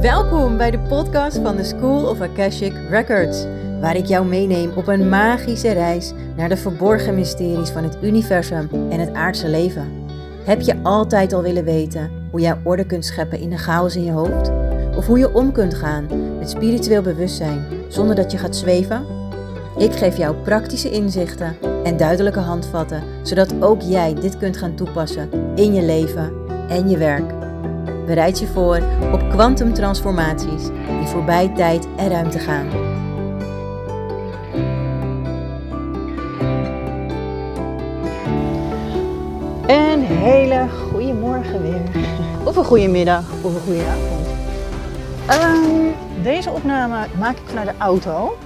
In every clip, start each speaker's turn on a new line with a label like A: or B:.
A: Welkom bij de podcast van de School of Akashic Records, waar ik jou meeneem op een magische reis naar de verborgen mysteries van het universum en het aardse leven. Heb je altijd al willen weten hoe jij orde kunt scheppen in de chaos in je hoofd? Of hoe je om kunt gaan met spiritueel bewustzijn zonder dat je gaat zweven? Ik geef jou praktische inzichten en duidelijke handvatten, zodat ook jij dit kunt gaan toepassen in je leven en je werk. Bereid je voor op kwantumtransformaties die voorbij tijd en ruimte gaan.
B: Een hele goede morgen weer. Of een goede middag of een goede avond. Ehm, deze opname maak ik vanuit de auto.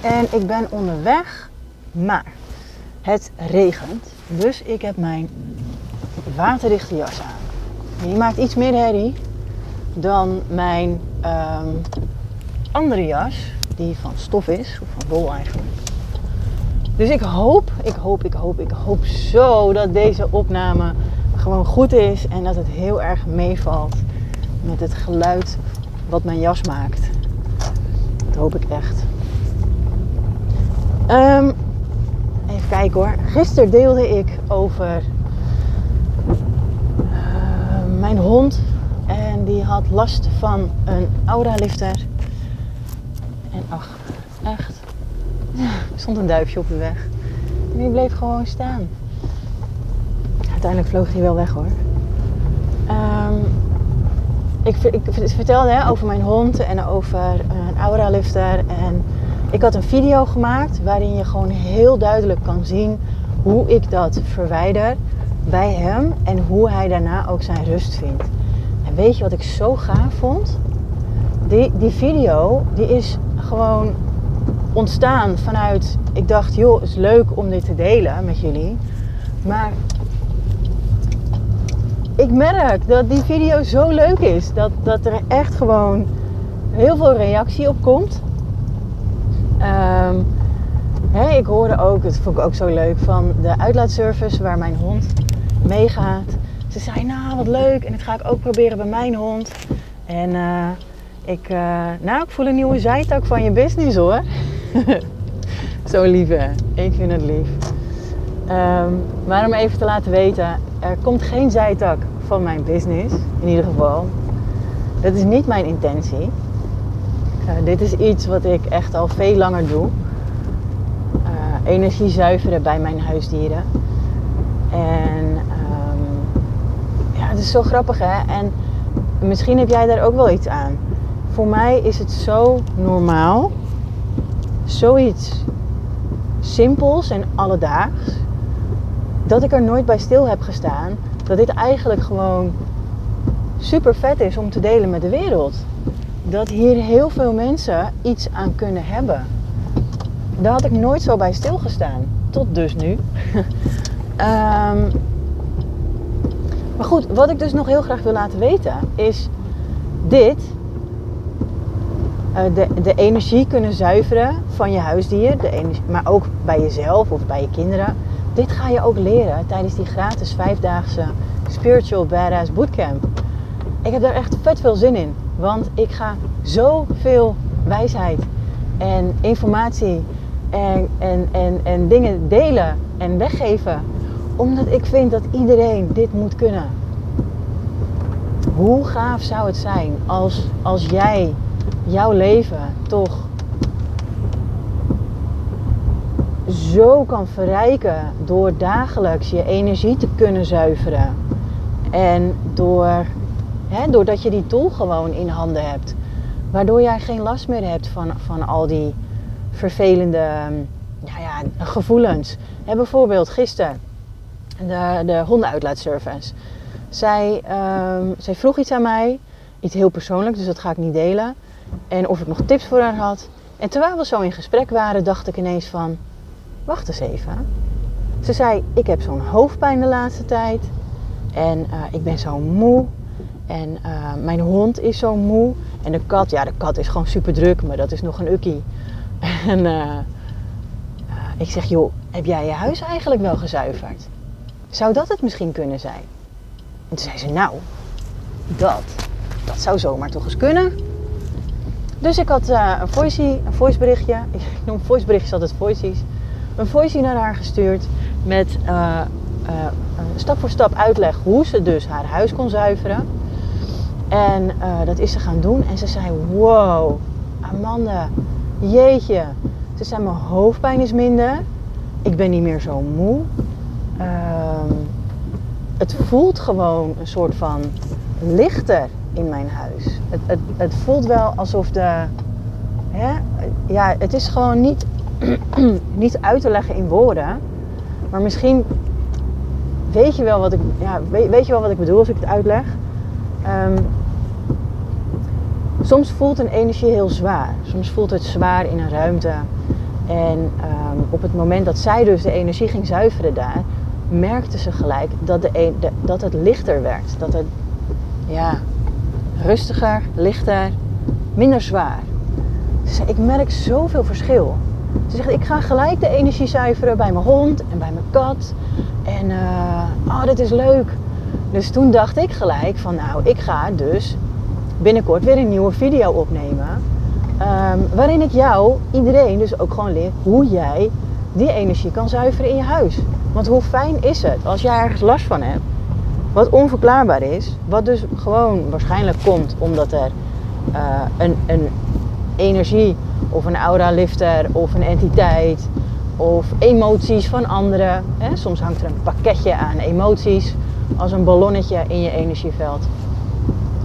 B: En ik ben onderweg, maar het regent. Dus ik heb mijn waterdichte jas aan. Die maakt iets meer herrie dan mijn ehm, andere jas, die van stof is, of van wol eigenlijk. Dus ik hoop, ik hoop, ik hoop, ik hoop zo dat deze opname gewoon goed is en dat het heel erg meevalt met het geluid wat mijn jas maakt. Dat hoop ik echt. Um, even kijken hoor. Gisteren deelde ik over mijn hond. En die had last van een aura-lifter. En ach, echt. Er stond een duifje op de weg. En die bleef gewoon staan. Uiteindelijk vloog hij wel weg hoor. Um, ik, ik, vertelde hè, over mijn hond en over een aura-lifter. En ik had een video gemaakt waarin je gewoon heel duidelijk kan zien hoe ik dat verwijder bij hem en hoe hij daarna ook zijn rust vindt. En weet je wat ik zo gaaf vond? Die, die video die is gewoon ontstaan vanuit, ik dacht joh, het is leuk om dit te delen met jullie. Maar ik merk dat die video zo leuk is. Dat, dat er echt gewoon heel veel reactie op komt. Um, ik hoorde ook, dat vond ik ook zo leuk, van de uitlaatservice waar mijn hond meegaat. Ze zei, nou wat leuk en dat ga ik ook proberen bij mijn hond. En uh, ik, uh, nou, ik voel een nieuwe zijtak van je business hoor. zo lief hè, ik vind het lief. Um, maar om even te laten weten, er komt geen zijtak van mijn business, in ieder geval. Dat is niet mijn intentie. Uh, dit is iets wat ik echt al veel langer doe. Energie zuiveren bij mijn huisdieren. En het is zo grappig hè. En misschien heb jij daar ook wel iets aan. Voor mij is het zo normaal. Zoiets simpels en alledaags. Dat ik er nooit bij stil heb gestaan. Dat dit eigenlijk gewoon super vet is om te delen met de wereld dat hier heel veel mensen iets aan kunnen hebben. Daar had ik nooit zo bij stilgestaan. Tot dus nu. um, maar goed, wat ik dus nog heel graag wil laten weten is dit. Uh, de, de energie kunnen zuiveren van je huisdier, de maar ook bij jezelf of bij je kinderen. Dit ga je ook leren tijdens die gratis vijfdaagse Spiritual Badass Bootcamp. Ik heb daar echt vet veel zin in. Want ik ga zoveel wijsheid en informatie en, en, en, en dingen delen en weggeven. Omdat ik vind dat iedereen dit moet kunnen. Hoe gaaf zou het zijn als, als jij jouw leven toch zo kan verrijken door dagelijks je energie te kunnen zuiveren. En door He, doordat je die tool gewoon in handen hebt. Waardoor jij geen last meer hebt van, van al die vervelende ja, gevoelens. Bijvoorbeeld gisteren, de, de hondenuitlaatservice. Zij, um, zij vroeg iets aan mij, iets heel persoonlijks, dus dat ga ik niet delen. En of ik nog tips voor haar had. En terwijl we zo in gesprek waren, dacht ik ineens van, wacht eens even. Ze zei, ik heb zo'n hoofdpijn de laatste tijd. En uh, ik ben zo moe. En uh, mijn hond is zo moe. En de kat, ja, de kat is gewoon super druk, maar dat is nog een ukkie. En uh, ik zeg, joh, heb jij je huis eigenlijk wel gezuiverd? Zou dat het misschien kunnen zijn? En toen zei ze, nou, dat. Dat zou zomaar toch eens kunnen. Dus ik had uh, een, voice, een voiceberichtje. Ik noem voiceberichtjes altijd voices. Een voice naar haar gestuurd met uh, uh, stap voor stap uitleg hoe ze dus haar huis kon zuiveren. En dat is ze gaan doen. En ze zei: Wow, Amanda, jeetje. Ze zei: Mijn hoofdpijn is minder. Ik ben niet meer zo moe. Ehm, het voelt gewoon een soort van lichter in mijn huis. Het, het, het voelt wel alsof de. Hè, ja, het is gewoon niet, niet uit te leggen in woorden. Maar misschien weet je wel wat ik, ja, weet, weet je wel wat ik bedoel als ik het uitleg. Um, soms voelt een energie heel zwaar. Soms voelt het zwaar in een ruimte. En um, op het moment dat zij dus de energie ging zuiveren daar, merkte ze gelijk dat, de, dat het lichter werd. Dat het, ja, rustiger, lichter, minder zwaar. Ze zei, ik merk zoveel verschil. Ze zegt, ik ga gelijk de energie zuiveren bij mijn hond en bij mijn kat. En uh, oh, dit is leuk. Dus toen dacht ik gelijk van, nou, ik ga dus binnenkort weer een nieuwe video opnemen. Um, waarin ik jou, iedereen, dus ook gewoon leer hoe jij die energie kan zuiveren in je huis. Want hoe fijn is het als jij ergens last van hebt wat onverklaarbaar is. Wat dus gewoon waarschijnlijk komt omdat er uh, een, een energie of een aura-lifter of een entiteit of emoties van anderen. Hè? Soms hangt er een pakketje aan emoties als een ballonnetje in je energieveld.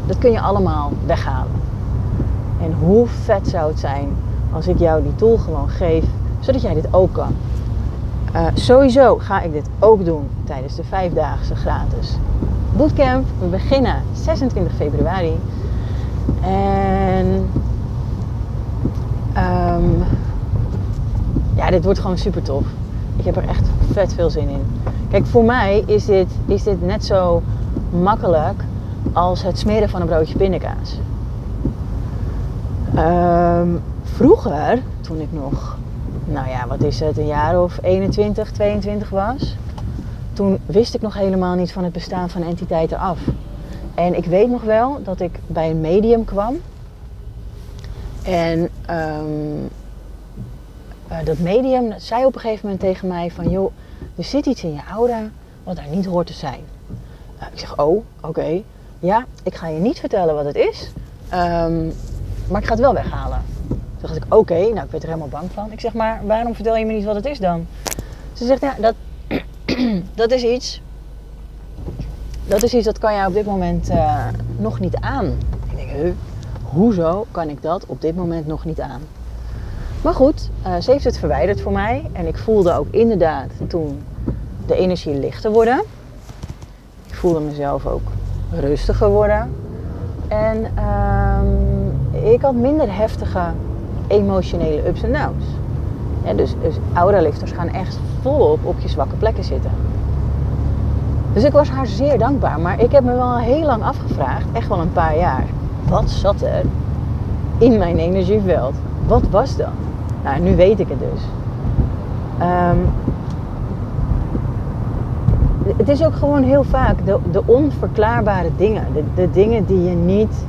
B: Dat kun je allemaal weghalen. En hoe vet zou het zijn als ik jou die tool gewoon geef, zodat jij dit ook kan. Uh, sowieso ga ik dit ook doen tijdens de vijfdaagse gratis bootcamp. We beginnen 26 februari. En um, ja, dit wordt gewoon super tof. Ik heb er echt vet veel zin in. Kijk, voor mij is dit, is dit net zo makkelijk als het smeren van een broodje pindakaas. Um, vroeger, toen ik nog, nou ja, wat is het, een jaar of 21, 22 was, toen wist ik nog helemaal niet van het bestaan van entiteiten af. En ik weet nog wel dat ik bij een medium kwam. En um, uh, dat medium zei op een gegeven moment tegen mij van... joh, er zit iets in je aura wat daar niet hoort te zijn. Uh, ik zeg, oh, oké. Ja, ik ga je niet vertellen wat het is. Um, maar ik ga het wel weghalen. Dacht ik, oké, nou ik werd er helemaal bang van. Ik zeg, maar waarom vertel je me niet wat het is dan? Ze zegt, ja, dat, dat is iets. Dat is iets dat kan jij op dit moment uh, nog niet aan. Ik denk, huh, hoezo kan ik dat op dit moment nog niet aan? Maar goed, uh, ze heeft het verwijderd voor mij. En ik voelde ook inderdaad toen de energie lichter worden. Ik voelde mezelf ook rustiger worden. En uh, ik had minder heftige emotionele ups en downs. Dus, dus auralifters gaan echt volop op je zwakke plekken zitten. Dus ik was haar zeer dankbaar. Maar ik heb me wel heel lang afgevraagd, echt wel een paar jaar. Wat zat er in mijn energieveld? Wat was dat? Nou, nu weet ik het dus. Um, het is ook gewoon heel vaak de, de onverklaarbare dingen. De, de, dingen die je niet...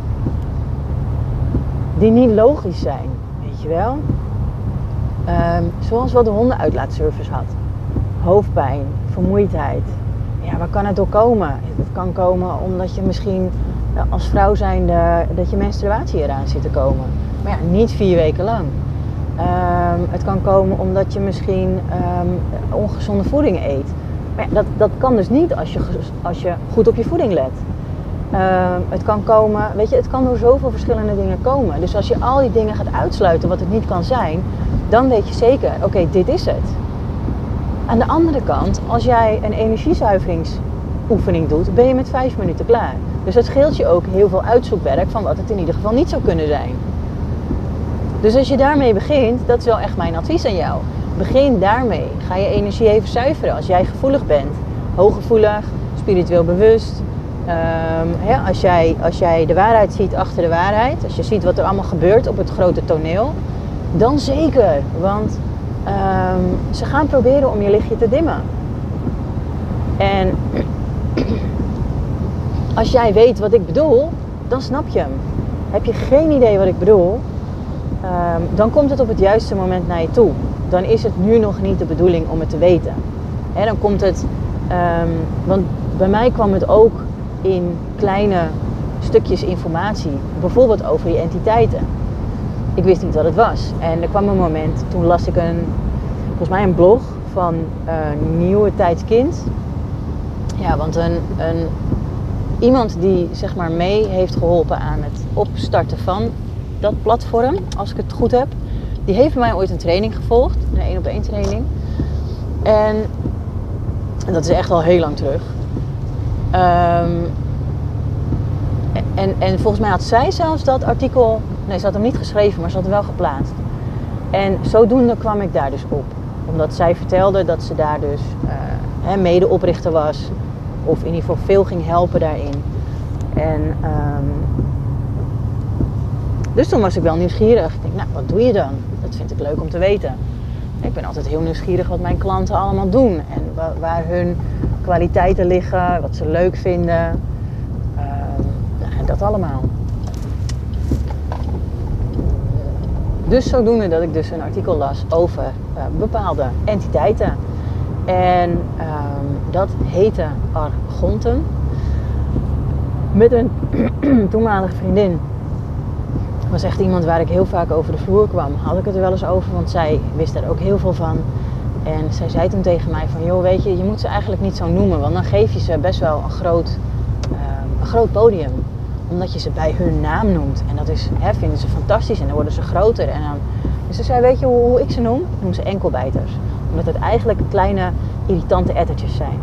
B: Die niet logisch zijn. Je wel? Um, zoals wat de hondenuitlaatservice had. Hoofdpijn, vermoeidheid. Ja, waar kan het door komen? Het kan komen omdat je misschien als vrouw zijnde dat je menstruatie eraan zit te komen. Maar ja, niet vier weken lang. Um, het kan komen omdat je misschien um, ongezonde voeding eet. Maar ja, dat, dat kan dus niet als je, als je goed op je voeding let. Uh, het kan komen, weet je, het kan door zoveel verschillende dingen komen. Dus als je al die dingen gaat uitsluiten wat het niet kan zijn, dan weet je zeker, oké, dit is het. Aan de andere kant, als jij een energiezuiveringsoefening doet, ben je met vijf minuten klaar. Dus dat scheelt je ook heel veel uitzoekwerk van wat het in ieder geval niet zou kunnen zijn. Dus als je daarmee begint, dat is wel echt mijn advies aan jou. Begin daarmee. Ga je energie even zuiveren als jij gevoelig bent. Hooggevoelig, spiritueel bewust. Um, als, jij, als jij de waarheid ziet achter de waarheid, als je ziet wat er allemaal gebeurt op het grote toneel, dan zeker. Want um, ze gaan proberen om je lichtje te dimmen. En als jij weet wat ik bedoel, dan snap je hem. Heb je geen idee wat ik bedoel, ehm, dan komt het op het juiste moment naar je toe. Dan is het nu nog niet de bedoeling om het te weten. Hè, dan komt het, ehm, want bij mij kwam het ook in kleine stukjes informatie, bijvoorbeeld over die entiteiten. Ik wist niet wat het was. En er kwam een moment, toen las ik een, volgens mij een blog van een nieuwe tijdskind. Ja, want een, een, iemand die zeg maar mee heeft geholpen aan het opstarten van dat platform, als ik het goed heb, die heeft mij ooit een training gevolgd, een één op één training. En dat is echt al heel lang terug. Ehm, en, en volgens mij had zij zelfs dat artikel, nee, ze had hem niet geschreven, maar ze had hem wel geplaatst. En zodoende kwam ik daar dus op. Omdat zij vertelde dat ze daar dus uh, medeoprichter was. Of in ieder geval veel ging helpen daarin. En um, dus toen was ik wel nieuwsgierig. Ik denk, nou, wat doe je dan? Dat vind ik leuk om te weten. Ik ben altijd heel nieuwsgierig wat mijn klanten allemaal doen. En waar hun kwaliteiten liggen, wat ze leuk vinden. Uh, dat allemaal. Dus zodoende dat ik dus een artikel las over uh, bepaalde entiteiten. En uh, dat heette Argonten. Met een toenmalige vriendin was echt iemand waar ik heel vaak over de vloer kwam. Had ik het er wel eens over, want zij wist er ook heel veel van. En zij zei toen tegen mij van, joh, weet je, je moet ze eigenlijk niet zo noemen, want dan geef je ze best wel een groot, uh, een groot podium. Omdat je ze bij hun naam noemt. En dat is, hè, vinden ze fantastisch en dan worden ze groter. En dan, dus ze zei, weet je hoe, hoe ik ze noem? Ik noem ze enkelbijters. Omdat het eigenlijk kleine, irritante ettertjes zijn.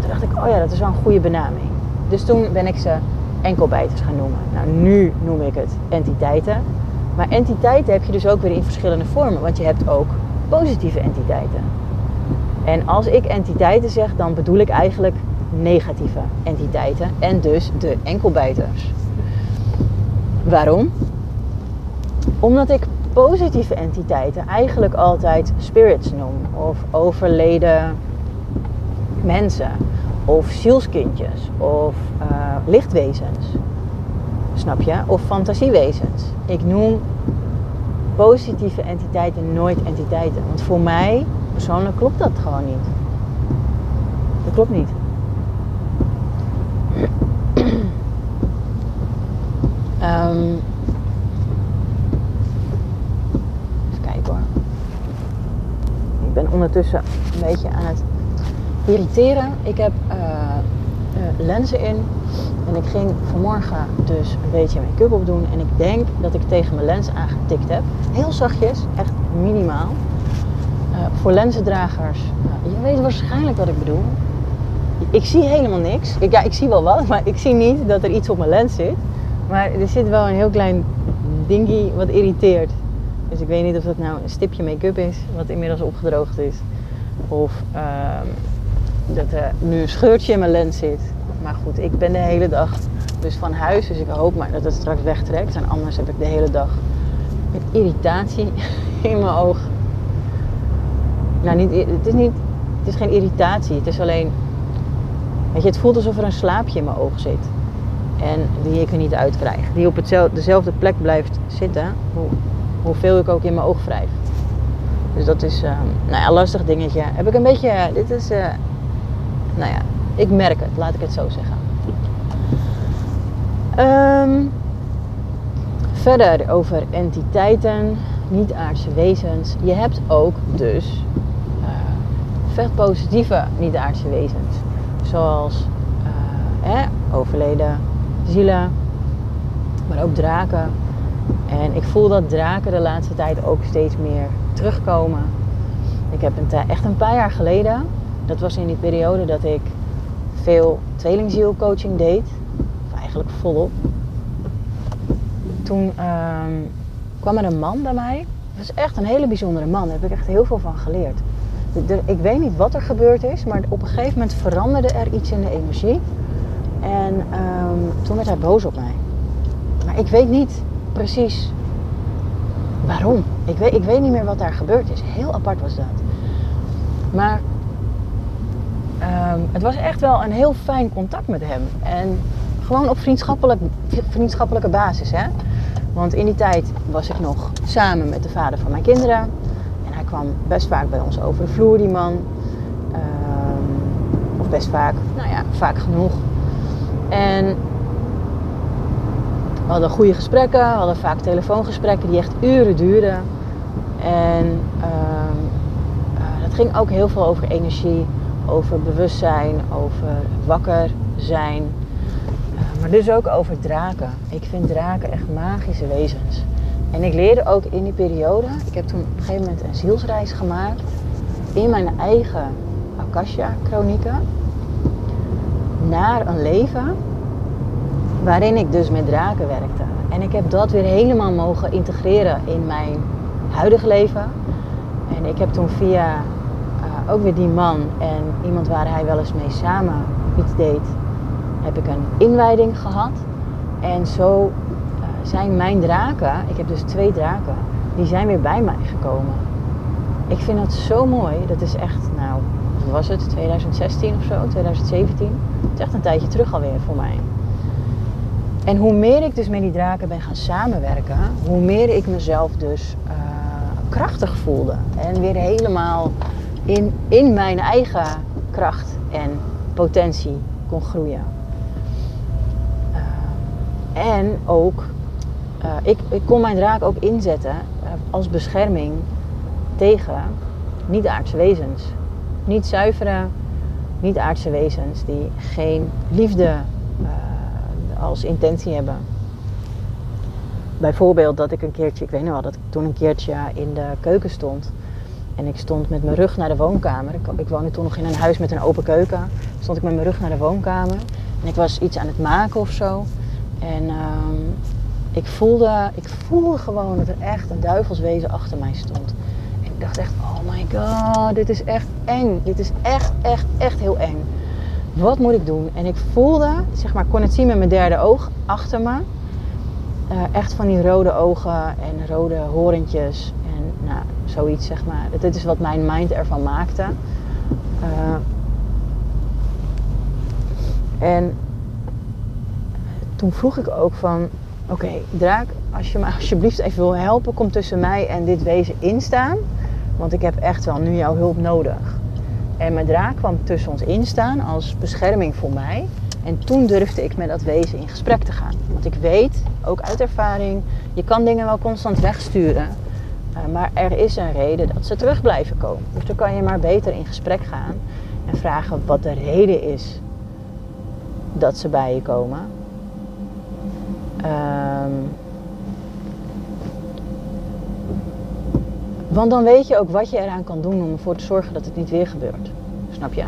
B: Toen dacht ik, oh ja, dat is wel een goede benaming. Dus toen ben ik ze enkelbijters gaan noemen. Nou, nu noem ik het entiteiten. Maar entiteiten heb je dus ook weer in verschillende vormen. Want je hebt ook positieve entiteiten. En als ik entiteiten zeg, dan bedoel ik eigenlijk negatieve entiteiten. En dus de enkelbijters. Waarom? Omdat ik positieve entiteiten eigenlijk altijd spirits noem. Of overleden mensen of zielskindjes of uh, lichtwezens. Snap je? Of fantasiewezens. Ik noem positieve entiteiten nooit entiteiten. Want voor mij persoonlijk klopt dat gewoon niet. Dat klopt niet. um, even kijken hoor. Ik ben ondertussen een beetje aan het irriteren. Ik heb uh, uh, lenzen in en ik ging vanmorgen dus een beetje make-up opdoen. En ik denk dat ik tegen mijn lens aangetikt heb. Heel zachtjes, echt minimaal. Uh, voor lenzendragers, je weet waarschijnlijk wat ik bedoel. Ik zie helemaal niks. Ik, ja, ik zie wel wat, maar ik zie niet dat er iets op mijn lens zit. Maar er zit wel een heel klein dingie wat irriteert. Dus ik weet niet of dat nou een stipje make-up is, wat inmiddels opgedroogd is. Of uh, dat er nu een scheurtje in mijn lens zit. Maar goed, ik ben de hele dag dus van huis. Dus ik hoop maar dat het straks wegtrekt. En anders heb ik de hele dag met irritatie in mijn oog. Nou, niet, het, is niet, het is geen irritatie. Het is alleen... Weet je, het voelt alsof er een slaapje in mijn oog zit. En die ik er niet uitkrijg. Die op dezelfde plek blijft zitten. Hoe, hoeveel ik ook in mijn oog wrijf. Dus dat is uh, nou ja, een lastig dingetje. Heb ik een beetje... Dit is... Uh, nou ja, ik merk het, laat ik het zo zeggen. Um, verder over entiteiten, niet-aardse wezens. Je hebt ook dus uh, vet positieve niet-aardse wezens. Zoals eh, overleden zielen, maar ook draken. En ik voel dat draken de laatste tijd ook steeds meer terugkomen. Ik heb een echt een paar jaar geleden dat was in die periode dat ik veel tweelingzielcoaching deed. Eigenlijk volop. Toen uh, kwam er een man bij mij. Dat is echt een hele bijzondere man. Daar heb ik echt heel veel van geleerd. ik weet niet wat er gebeurd is, maar op een gegeven moment veranderde er iets in de energie. En um, toen werd hij boos op mij. Maar ik weet niet precies waarom. Ik weet, ik weet niet meer wat daar gebeurd is. Heel apart was dat. Maar um, het was echt wel een heel fijn contact met hem. En gewoon op vriendschappelijk, vriendschappelijke basis. Hè? Want in die tijd was ik nog samen met de vader van mijn kinderen. En hij kwam best vaak bij ons over de vloer, die man. Ehm, of best vaak, nou ja, vaak genoeg. En we hadden goede gesprekken, we hadden vaak telefoongesprekken die echt uren duurden. En ehm, uh, dat ging ook heel veel over energie, over bewustzijn, over wakker zijn. Uh, maar dus ook over draken. Ik vind draken echt magische wezens. En ik leerde ook in die periode, ik heb toen op een gegeven moment een zielsreis gemaakt in mijn eigen Akasha-chronieken naar een leven waarin ik dus met draken werkte. En ik heb dat weer helemaal mogen integreren in mijn huidige leven. En ik heb toen via ook weer die man en iemand waar hij wel eens mee samen iets deed, heb ik een inwijding gehad. En zo uh, zijn mijn draken, ik heb dus twee draken, die zijn weer bij mij gekomen. Ik vind dat zo mooi. Dat is echt, nou, wat was het? 2016 of zo, 2017. Het is echt een tijdje terug alweer voor mij. En hoe meer ik dus met die draken ben gaan samenwerken, hoe meer ik mezelf dus uh, krachtig voelde. En weer helemaal in, in mijn eigen kracht en potentie kon groeien. Uh, en ook, uh, ik, ik kon mijn draak ook inzetten als bescherming tegen niet-aardse wezens. Niet zuivere, niet-aardse wezens die geen liefde als intentie hebben. Bijvoorbeeld dat ik een keertje, ik weet nog wel, dat ik toen een keertje in de keuken stond. En ik stond met mijn rug naar de woonkamer. Ik, ik woonde toen nog in een huis met een open keuken. Stond ik met mijn rug naar de woonkamer. En ik was iets aan het maken of zo. En um, ik, voelde, ik voelde gewoon dat er echt een duivelswezen achter mij stond. En ik dacht echt, oh my god, dit is echt eng. Dit is echt, echt, echt heel eng. Wat moet ik doen? En ik voelde, zeg maar, kon het zien met mijn derde oog achter me. Uh, echt van die rode ogen en rode horentjes. En nou, zoiets zeg maar. Dit is wat mijn mind ervan maakte. Uh, en toen vroeg ik ook van... Oké, draak, als je me alsjeblieft even wil helpen... kom tussen mij en dit wezen instaan. Want ik heb echt wel nu jouw hulp nodig. En mijn draak kwam tussen ons instaan als bescherming voor mij. En toen durfde ik met dat wezen in gesprek te gaan. Want ik weet, ook uit ervaring, je kan dingen wel constant wegsturen. Uh, maar er is een reden dat ze terug blijven komen. Dus dan kan je maar beter in gesprek gaan en vragen wat de reden is dat ze bij je komen. Um, Want dan weet je ook wat je eraan kan doen om ervoor te zorgen dat het niet weer gebeurt. Snap je?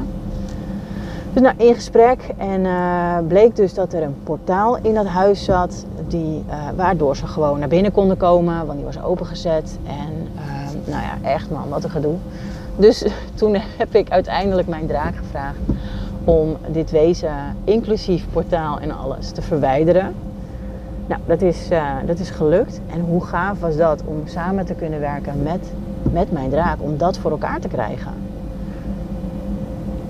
B: Dus nou, in gesprek en uh, bleek dus dat er een portaal in dat huis zat, die, uh, waardoor ze gewoon naar binnen konden komen, want die was opengezet. En uh, nou ja, echt man, wat een gedoe. Dus toen heb ik uiteindelijk mijn draak gevraagd om dit wezen, inclusief portaal en alles, te verwijderen. Nou, dat is, uh, dat is gelukt. En hoe gaaf was dat om samen te kunnen werken met, met mijn draak, om dat voor elkaar te krijgen.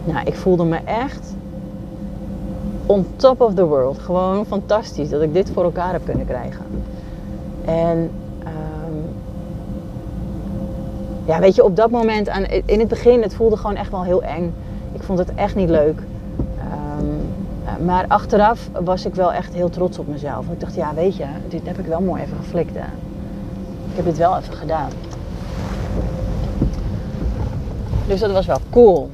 B: Nou, ik voelde me echt on top of the world. Gewoon fantastisch dat ik dit voor elkaar heb kunnen krijgen. En um, ja, weet je, op dat moment, aan, in het begin, het voelde gewoon echt wel heel eng. Ik vond het echt niet leuk. Um, maar achteraf was ik wel echt heel trots op mezelf. Ik dacht, ja, weet je, dit heb ik wel mooi even geflikt. Hè. Ik heb dit wel even gedaan. Dus dat was wel cool.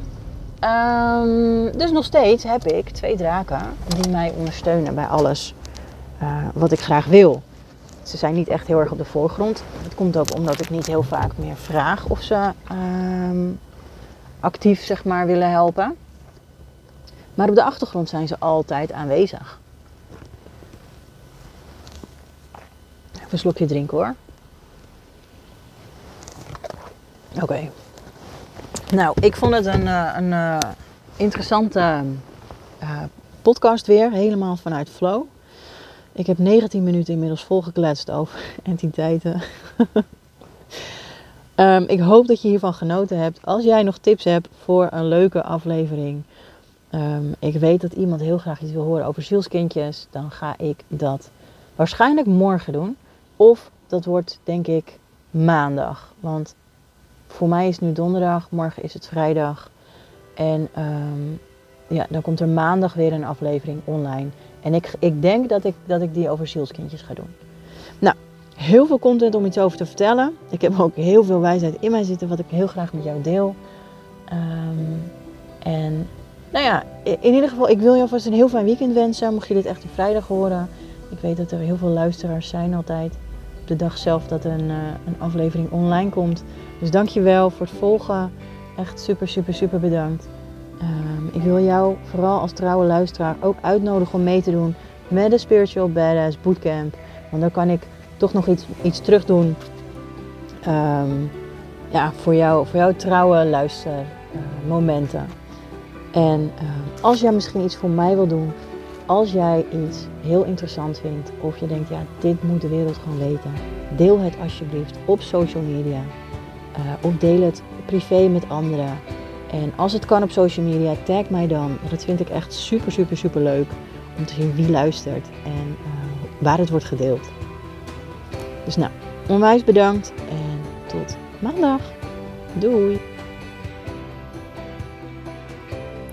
B: Um, dus nog steeds heb ik twee draken die mij ondersteunen bij alles uh, wat ik graag wil. Ze zijn niet echt heel erg op de voorgrond. Dat komt ook omdat ik niet heel vaak meer vraag of ze um, actief zeg maar, willen helpen. Maar op de achtergrond zijn ze altijd aanwezig. Even een slokje drinken hoor. Oké. Nou, ik vond het een, uh, een uh, interessante uh, podcast weer, helemaal vanuit flow. Ik heb 19 minuten inmiddels volgekletst over entiteiten. um, ik hoop dat je hiervan genoten hebt. Als jij nog tips hebt voor een leuke aflevering, ehm, ik weet dat iemand heel graag iets wil horen over zielskindjes, dan ga ik dat waarschijnlijk morgen doen. Of dat wordt denk ik maandag. Want voor mij is het nu donderdag, morgen is het vrijdag. En ehm, ja, dan komt er maandag weer een aflevering online. En ik, ik denk dat ik, dat ik die over zielskindjes ga doen. Nou, heel veel content om iets over te vertellen. Ik heb ook heel veel wijsheid in mij zitten, wat ik heel graag met jou deel. Ehm, en nou ja, in ieder geval, ik wil je alvast een heel fijn weekend wensen. Mocht je dit echt op vrijdag horen. Ik weet dat er heel veel luisteraars zijn altijd. Op de dag zelf dat een, uh, een aflevering online komt. Dus dankjewel voor het volgen. Echt super, super, super bedankt. Um, ik wil jou vooral als trouwe luisteraar ook uitnodigen om mee te doen met de Spiritual Badass Bootcamp. Want dan kan ik toch nog iets, iets terug doen um, ja, voor, jou, voor jouw trouwe luistermomenten. En uh, als jij misschien iets voor mij wil doen, als jij iets heel interessant vindt of je denkt, ja, dit moet de wereld gewoon weten, deel het alsjeblieft op social media. Uh, of deel het privé met anderen. En als het kan op social media, tag mij dan. Dat vind ik echt super, super, super leuk. Om te zien wie luistert en uh, waar het wordt gedeeld. Dus nou, onwijs bedankt en tot maandag. Doei!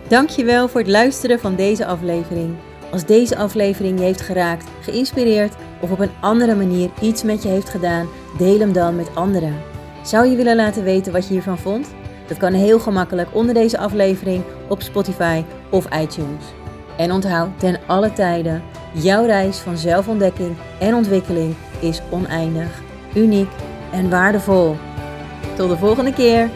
A: Dankjewel voor het luisteren van deze aflevering. Als deze aflevering je heeft geraakt, geïnspireerd of op een andere manier iets met je heeft gedaan, deel hem dan met anderen. Zou je willen laten weten wat je hiervan vond? Dat kan heel gemakkelijk onder deze aflevering op Spotify of iTunes. En onthoud ten alle tijden, jouw reis van zelfontdekking en ontwikkeling is oneindig, uniek en waardevol. Tot de volgende keer!